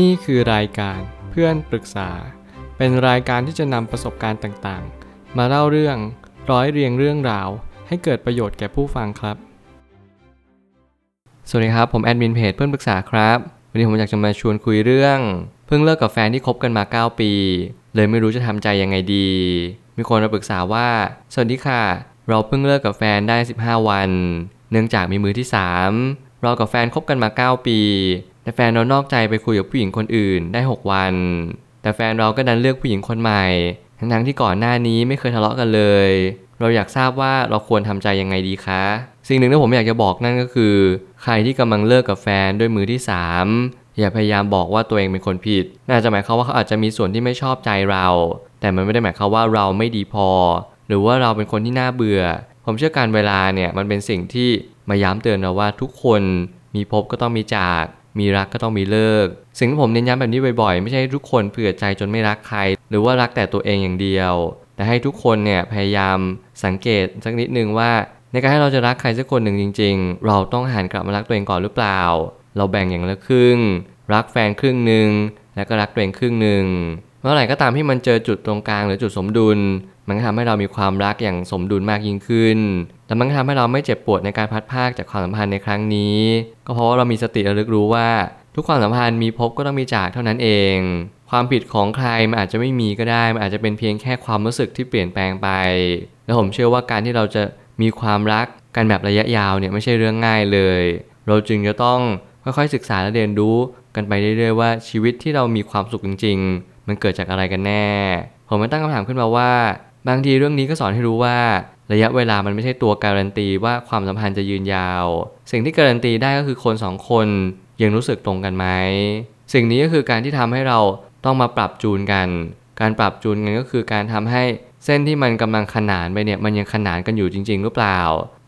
นี่คือรายการเพื่อนปรึกษา เป็นรายการที่จะนำประสบการณ์ต่างๆ มาเล่าเรื่องร้อยเรียงเรื่องราว ให้เกิดประโยชน์แก่ผู้ฟังครับ สวัสดีครับ ผมแอดมินเพจเพื่อนปรึกษาครับ วันนี้ผมอยากจะมาชวนคุยเรื่อง เพิ่งเลิกกับแฟนที่คบกันมา 9 ปี เลยไม่รู้จะทำใจยังไงดี มีคนมาปรึกษาว่า สวัสดีค่ะ เราเพิ่งเลิกกับแฟนได้ 15 วัน เนื่องจากมีมือที่ 3 เรากับแฟนคบกันมา 9 ปี แต่แฟนเรานอกใจไปคุยกับผู้หญิงคนอื่นได้ 6 วัน แต่แฟนเราก็ดันเลือกผู้หญิงคนใหม่ ทั้งที่ก่อนหน้านี้ไม่เคยทะเลาะกันเลย เราอยากทราบว่าเราควรทำใจยังไงดีคะ สิ่งหนึ่งที่ผมอยากจะบอกนั่นก็คือ ใครที่กำลังเลิกกับแฟนด้วยมือที่ 3 อย่าพยายามบอกว่าตัวเองเป็นคนผิด น่าจะหมายความว่าเขาอาจจะมีส่วนที่ไม่ชอบใจเรา แต่มันไม่ได้หมายความว่าเราไม่ดีพอ หรือว่าเราเป็นคนที่น่าเบื่อ ผมเชื่อการเวลาเนี่ยมันเป็นสิ่งที่มาย้ำเตือนเราว่าทุกคนมีพบก็ต้องมีจาก มีรักก็ต้องมีเลิก สิ่งที่ผมเน้นย้ำแบบนี้บ่อยๆ ไม่ใช่ทุกคนเผื่อใจจนไม่รักใคร หรือว่ารักแต่ตัวเองอย่างเดียว แต่ให้ทุกคนเนี่ยพยายามสังเกตสักนิดนึงว่า ในการให้เราจะรักใครสักคนหนึ่งจริง ๆ เราต้องหันกลับมารักตัวเองก่อนหรือเปล่า เราแบ่งอย่างละครึ่ง รักแฟนครึ่งหนึ่งแล้วก็รักตัวเองครึ่งหนึ่งเมื่อไหร่ก็ตามที่มันเจอจุดตรงกลางหรือจุดสมดุล มันก็ทำให้เรามีความรักอย่างสมดุลมากยิ่งขึ้น และมันก็ทำให้เราไม่เจ็บปวดในการพัดพากจากความสัมพันธ์ในครั้งนี้ ก็เพราะว่าเรามีสติระลึกรู้ว่า ทุกความสัมพันธ์มีพบก็ต้องมีจากเท่านั้นเอง ความผิดของใครมันอาจจะไม่มีก็ได้ มันอาจจะเป็นเพียงแค่ความรู้สึกที่เปลี่ยนแปลงไป และผมเชื่อว่าการที่เราจะมีความรักกันแบบระยะยาวเนี่ยไม่ใช่เรื่องง่ายเลย เราจึงจะต้องค่อยๆศึกษาและเรียนรู้กันไปเรื่อยๆว่าชีวิตที่เรามีความสุขจริง ๆ มันเกิดจากอะไรกันแน่ ผมมาตั้งคำถามขึ้นมาว่า บางทีเรื่องนี้ก็สอนให้รู้ว่าระยะเวลามันไม่ใช่ตัวการันตีว่าความสัมพันธ์จะยืนยาว สิ่งที่การันตีได้ก็คือคนสองคนยังรู้สึกตรงกันไหมสิ่งนี้ก็คือการที่ทำให้เราต้องมาปรับจูนกัน การปรับจูนกันก็คือการทำให้เส้นที่มันกำลังขนานไปเนี่ยมันยังขนานกันอยู่จริง ๆ หรือเปล่า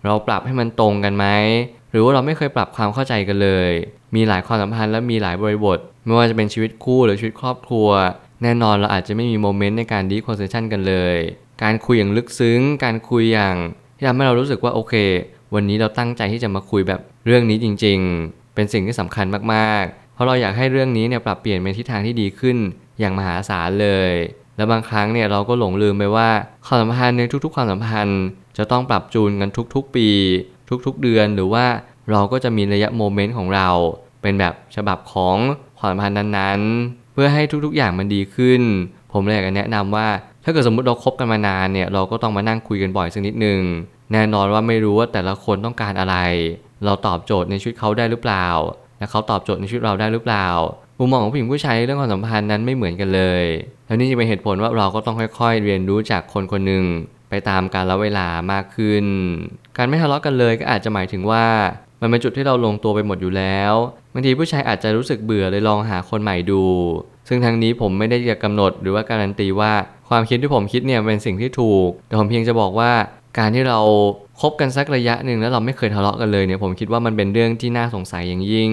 เราปรับให้มันตรงกันไหมหรือว่าเราไม่เคยปรับความเข้าใจกันเลย มีหลายความสัมพันธ์และมีหลายบริบท ไม่ว่าจะเป็นชีวิตคู่หรือชีวิตครอบครัว แน่นอนเราอาจจะไม่มี moment ในการ deep conversation กันเลย การคุยอย่างลึกซึ้ง การคุยอย่างที่ทำให้เรารู้สึกว่าโอเค วันนี้เราตั้งใจที่จะมาคุยแบบเรื่องนี้จริง ๆ เป็นสิ่งที่สำคัญมากๆ เพราะเราอยากให้เรื่องนี้เนี่ยปรับเปลี่ยนไปทิศทางที่ดีขึ้นอย่างมหาศาลเลย และบางครั้งเนี่ยเราก็หลงลืมไปว่าความสัมพันธ์ในทุก ๆ ความสัมพันธ์ จะต้องปรับจูนกันทุก ๆ ปี ทุก ๆ เดือน หรือว่าเราก็จะมีระยะโมเมนต์ของเรา เป็นแบบฉบับของความสัมพันธ์นั้นๆ เพื่อให้ทุกๆอย่างมันดีขึ้น ผมเลยอยากจะแนะนำว่า ถ้าเกิดสมมติเราคบกันมานานเนี่ยเราก็ต้องมานั่งคุยกันบ่อยสักนิดนึง แน่นอนว่าไม่รู้ว่าแต่ละคนต้องการอะไร เราตอบโจทย์ในชีวิตเขาได้หรือเปล่าและเขาตอบโจทย์ในชีวิตเราได้หรือเปล่ามุมมองของผู้หญิงผู้ชายเรื่องความสัมพันธ์นั้นไม่เหมือนกันเลยแล้วนี่จะเป็นเหตุผลว่าเราก็ต้องค่อยๆ เรียนรู้จากคนคนหนึ่งไปตามการละเวลามากขึ้น การไม่ทะเลาะกันเลยก็อาจจะหมายถึงว่า มันเป็นจุดที่เราลงตัวไปหมดอยู่แล้วบางทีผู้ชายอาจจะรู้สึกเบื่อเลยลองหาคนใหม่ดู ซึ่งทั้งนี้ผมไม่ได้จะกำหนดหรือว่าการันตีว่าความคิดที่ผมคิดเนี่ยเป็นสิ่งที่ถูก แต่ผมเพียงจะบอกว่าการที่เราคบกันสักระยะหนึ่งแล้วเราไม่เคยทะเลาะกันเลยเนี่ยผมคิดว่ามันเป็นเรื่องที่น่าสงสัยอย่างยิ่ง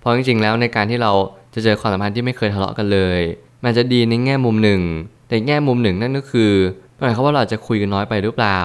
เพราะจริงๆแล้วในการที่เราจะเจอความสัมพันธ์ที่ไม่เคยทะเลาะกันเลย มันจะดีในแง่มุมหนึ่ง แต่แง่มุมหนึ่งนั่นก็คือหมายความว่าเราจะคุยกันน้อยไปหรือเปล่า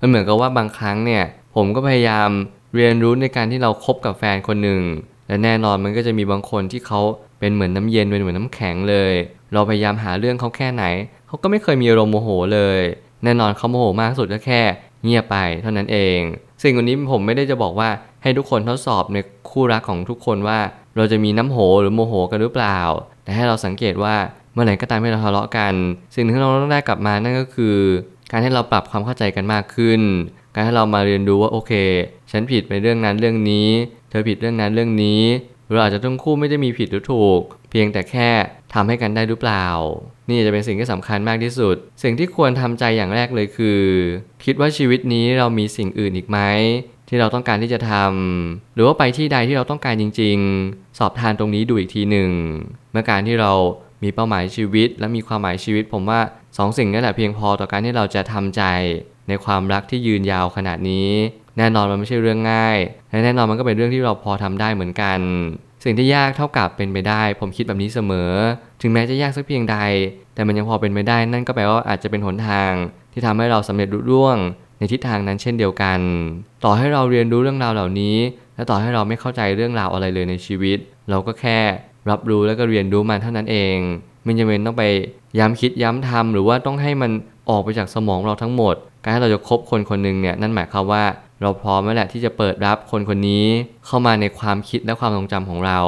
มันเหมือนกับว่าบางครั้งเนี่ยผมก็พยายามเรียนรู้ในการที่เราคบกับแฟนคนหนึ่งและแน่นอนมันก็จะมีบางคนที่เขา เป็นเหมือนน้ำเย็นเป็นเหมือนน้ำแข็งเลย เราพยายามหาเรื่องเขาแค่ไหน เขาก็ไม่เคยมีอารมณ์โมโหเลย แน่นอนเขาโมโหมากสุดก็แค่ เงียบไปเท่านั้นเอง สิ่งวันนี้ผมไม่ได้จะบอกว่าให้ทุกคนทดสอบในคู่รักของทุกคนว่า เราจะมีน้ำโหหรือโมโหกันหรือเปล่า แต่ให้เราสังเกตว่าเมื่อไหร่ก็ตามที่เราทะเลาะกัน สิ่งที่เราต้องได้กลับมานั่นก็คือ การให้เราปรับความเข้าใจกันมากขึ้น การให้เรามาเรียนรู้ว่าโอเค ฉันผิดไปเรื่องนั้นเรื่องนี้ เธอผิดเรื่องนั้นเรื่องนี้ เราออาจจะทั้งคู่ไม่ได้มีผิดหรือถูก เพียงแต่แค่ทำให้กันได้หรือเปล่า นี่จะเป็นสิ่งที่สำคัญมากที่สุด สิ่งที่ควรทำใจอย่างแรกเลยคือ คิดว่าชีวิตนี้เรามีสิ่งอื่นอีกไหมที่เราต้องการที่จะทำหรือว่าไปที่ใดที่เราต้องการจริง ๆ สอบทานตรงนี้ดูอีกทีหนึ่งเมื่อการที่เรามีเป้าหมายชีวิต และมีความหมายชีวิต ผมว่า2สสิ่งนี้แหละเพียงพอต่อการที่เราจะทำใจในความรักที่ยืนยาวขนาดนี้ แน่นอนมันไม่ใช่เรื่องง่าย และแน่นอนมันก็เป็นเรื่องที่เราพอทำได้เหมือนกัน สิ่งที่ยากเท่ากับเป็นไปได้ ผมคิดแบบนี้เสมอ ถึงแม้จะยากสักเพียงใด แต่มันยังพอเป็นไปได้ นั่นก็แปลว่าอาจจะเป็นหนทาง ที่ทำให้เราสำเร็จรุ่ร่วง ในทิศทางนั้นเช่นเดียวกัน ต่อให้เราเรียนรู้เรื่องราวเหล่านี้ และต่อให้เราไม่เข้าใจเรื่องราวอะไรเลยในชีวิต เราก็แค่รับรู้แล้วก็เรียนรู้มันเท่านั้นเองไม่จำเป็นต้องไปย้ำคิดย้ำทำหรือว่าต้องให้มันออกไปจากสมองเราทั้งหมด การที่เราจะคบคนคนหนึ่งเนี่ยนั่นหมายความว่า เราพร้อมแล้วแหละที่จะเปิดรับคนคนนี้เข้ามาในความคิดและความทรงจำของเรา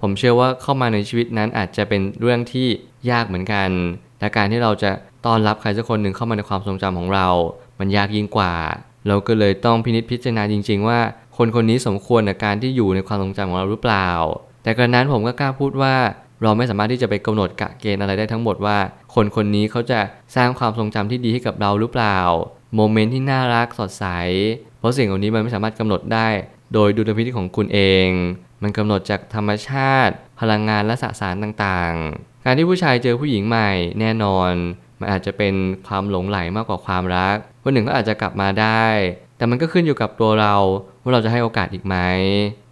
ผมเชื่อว่าเข้ามาในชีวิตนั้นอาจจะเป็นเรื่องที่ยากเหมือนกัน และการที่เราจะต้อนรับใครสักคนหนึ่งเข้ามาในความทรงจำของเรา มันยากยิ่งกว่า เราก็เลยต้องพินิจพิจารณาจริง ๆ ว่า คนคนนี้สมควรในการที่อยู่ในความทรงจำของเราหรือเปล่า แต่กระนั้นผมก็กล้าพูดว่าเราไม่สามารถที่จะไปกำหนดกะเกณฑ์อะไรได้ทั้งหมดว่า คนคนนี้เขาจะสร้างความทรงจำที่ดีให้กับเราหรือเปล่า โมเมนต์ที่น่ารักสดใส เพราะสิ่งเหล่านี้มันไม่สามารถกำหนดได้ โดยดุลพินิจของคุณเอง มันกำหนดจากธรรมชาติ พลังงานและสสารต่างๆ การที่ผู้ชายเจอผู้หญิงใหม่แน่นอน มันอาจจะเป็นความหลงไหลมากกว่าความรักวันหนึ่งก็อาจจะกลับมาได้ แต่มันก็ขึ้นอยู่กับตัวเราว่าเราจะให้โอกาสอีกไหม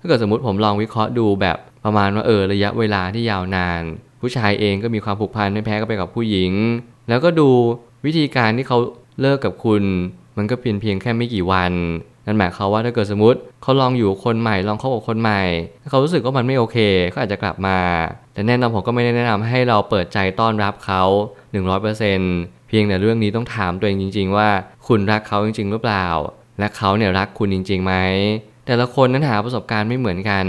ถ้าเกิดสมมติผมลองวิเคราะห์ดูแบบประมาณว่าเออระยะเวลาที่ยาวนาน ผู้ชายเองก็มีความผูกพันไม่แพ้ก็ไปกับผู้หญิง แล้วก็ดูวิธีการที่เขาเลิกกับคุณ มันก็เพียงเพียงแค่ไม่กี่วันนั่นหมายความว่าถ้าเกิดสมมติเขาลองอยู่คนใหม่ลองเข้ากับคนใหม่ถ้าเขารู้สึกว่ามันไม่โอเคเขาอาจจะกลับมา แต่แน่นอนผมก็ไม่ได้แนะนำให้เราเปิดใจต้อนรับเขา 100%เพียงแต่เรื่องนี้ต้องถามตัวเองจริง ๆ ว่า คุณรักเขาจริง ๆ หรือเปล่า และเขาเนี่ยรักคุณจริงๆไหมแต่ละคนนั้นหาประสบการณ์ไม่เหมือนกัน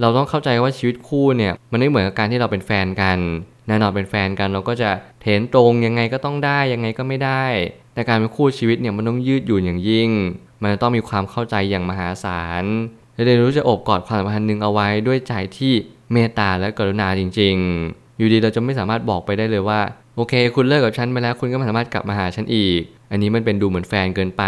เราต้องเข้าใจว่าชีวิตคู่เนี่ยมันไม่เหมือนกับการที่เราเป็นแฟนกันแน่นอนเป็นแฟนกันเราก็จะเถนตรงยังไงก็ต้องได้ยังไงก็ไม่ได้ แต่การเป็นคู่ชีวิตเนี่ยมันต้องยืดหยุ่นอย่างยิ่ง มันต้องมีความเข้าใจอย่างมหาศาลและเรียนรู้จะโอบกอดความสัมพันธ์หนึ่งเอาไว้ด้วยใจที่เมตตาและกรุณาจริง ๆ อยู่ดีเราจะไม่สามารถบอกไปได้เลยว่า โอเค คุณเลิกกับฉันไปแล้วคุณก็ไม่สามารถกลับมาหาฉันอีก อันนี้มันเป็นดูเหมือนแฟนเกินไป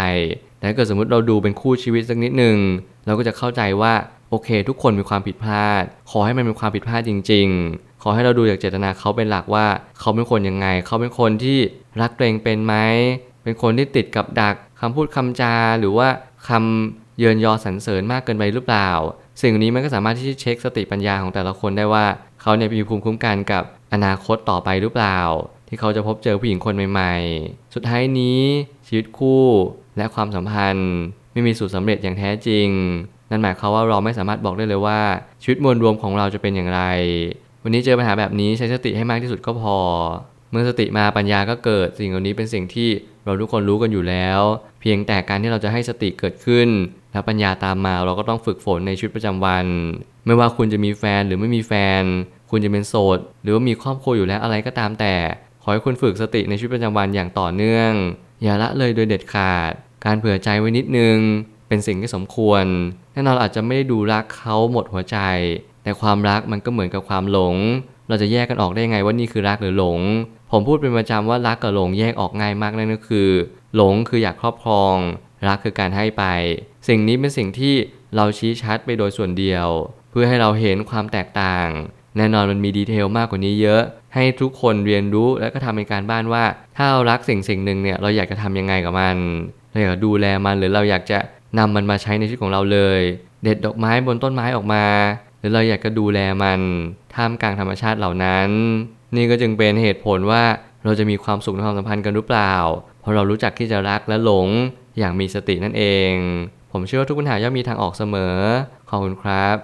แต่ถ้าเกิดสมมติเราดูเป็นคู่ชีวิตสักนิดหนึ่งเราก็จะเข้าใจว่าโอเค ทุกคนมีความผิดพลาด ขอให้มันเป็นความผิดพลาดจริง ๆ ขอให้เราดูจากเจตนาเขาเป็นหลักว่า เขาเป็นคนยังไง เขาเป็นคนที่รักตัวเองเป็นไหม เป็นคนที่ติดกับดักคำพูดคำจา หรือว่าคำเยินยอสรรเสริญมากเกินไปหรือเปล่า สิ่งนี้มันก็สามารถที่จะเช็คสติปัญญาของแต่ละคนได้ว่า เขาเนี่ยมีภูมิคุ้มกันกับอนาคตต่อไปหรือเปล่า ที่เขาจะพบเจอผู้หญิงคนใหม่ ๆ สุดท้ายนี้ชีวิตคู่และความสัมพันธ์ ไม่มีสูตรสำเร็จอย่างแท้จริง นั่นหมายความว่าเราไม่สามารถบอกได้เลยว่าชีวิตมวลรวมของเราจะเป็นอย่างไร วันนี้เจอปัญหาแบบนี้ใช้สติให้มากที่สุดก็พอ เมื่อสติมาปัญญาก็เกิดสิ่งเหล่านี้เป็นสิ่งที่ เราทุกคนรู้กันอยู่แล้ว เพียงแต่การที่เราจะให้สติเกิดขึ้น แล้วปัญญาตามมาเราก็ต้องฝึกฝนในชีวิตประจำวัน ไม่ว่าคุณจะมีแฟนหรือไม่มีแฟน คุณจะเป็นโสด หรือว่ามีครอบครัวอยู่แล้วอะไรก็ตามแต่ ขอให้คุณฝึกสติในชีวิตประจำวันอย่างต่อเนื่อง อย่าละเลยโดยเด็ดขาด การเผื่อใจไว้นิดนึง เป็นสิ่งที่สมควรแน่นอนเราอาจจะไม่ได้ดูรักเขาหมดหัวใจ แต่ความรักมันก็เหมือนกับความหลง เราจะแยกกันออกได้ไงว่านี่คือรักหรือหลง ผมพูดเป็นประจำว่ารักกับหลงแยกออกง่ายมากนั่นก็คือ หลงคืออยากครอบครอง รักคือการให้ไป สิ่งนี้เป็นสิ่งที่เราชี้ชัดไปโดยส่วนเดียว เพื่อให้เราเห็นความแตกต่าง แน่นอนมันมีดีเทลมากกว่านี้เยอะ ให้ทุกคนเรียนรู้และก็ทำเป็นการบ้านว่า ถ้าเรารักสิ่งสิ่งหนึ่งเนี่ยเราอยากจะทำยังไงกับมันเราอยากดูแลมันหรือเราอยากจะนำมันมาใช้ในชีวิตของเราเลย เด็ดดอกไม้บนต้นไม้ออกมา หรือเราอยากจะดูแลมันท่ามกลางธรรมชาติเหล่านั้น นี่ก็จึงเป็นเหตุผลว่าเราจะมีความสุขในความสัมพันธ์กันหรือเปล่า เพราะเรารู้จักที่จะรักและหลงอย่างมีสตินั่นเอง ผมเชื่อว่าทุกปัญหาย่อมมีทางออกเสมอ ขอบคุณครับ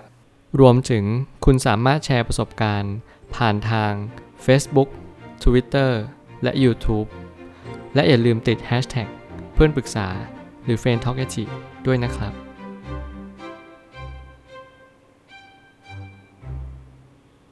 รวมถึงคุณสามารถแชร์ประสบการณ์ ผ่านทาง Facebook Twitter และ YouTube และอย่าลืมติด Hashtag เพื่อนปรึกษาหรือ f r ร e n d t a l k a ด้วยนะครับ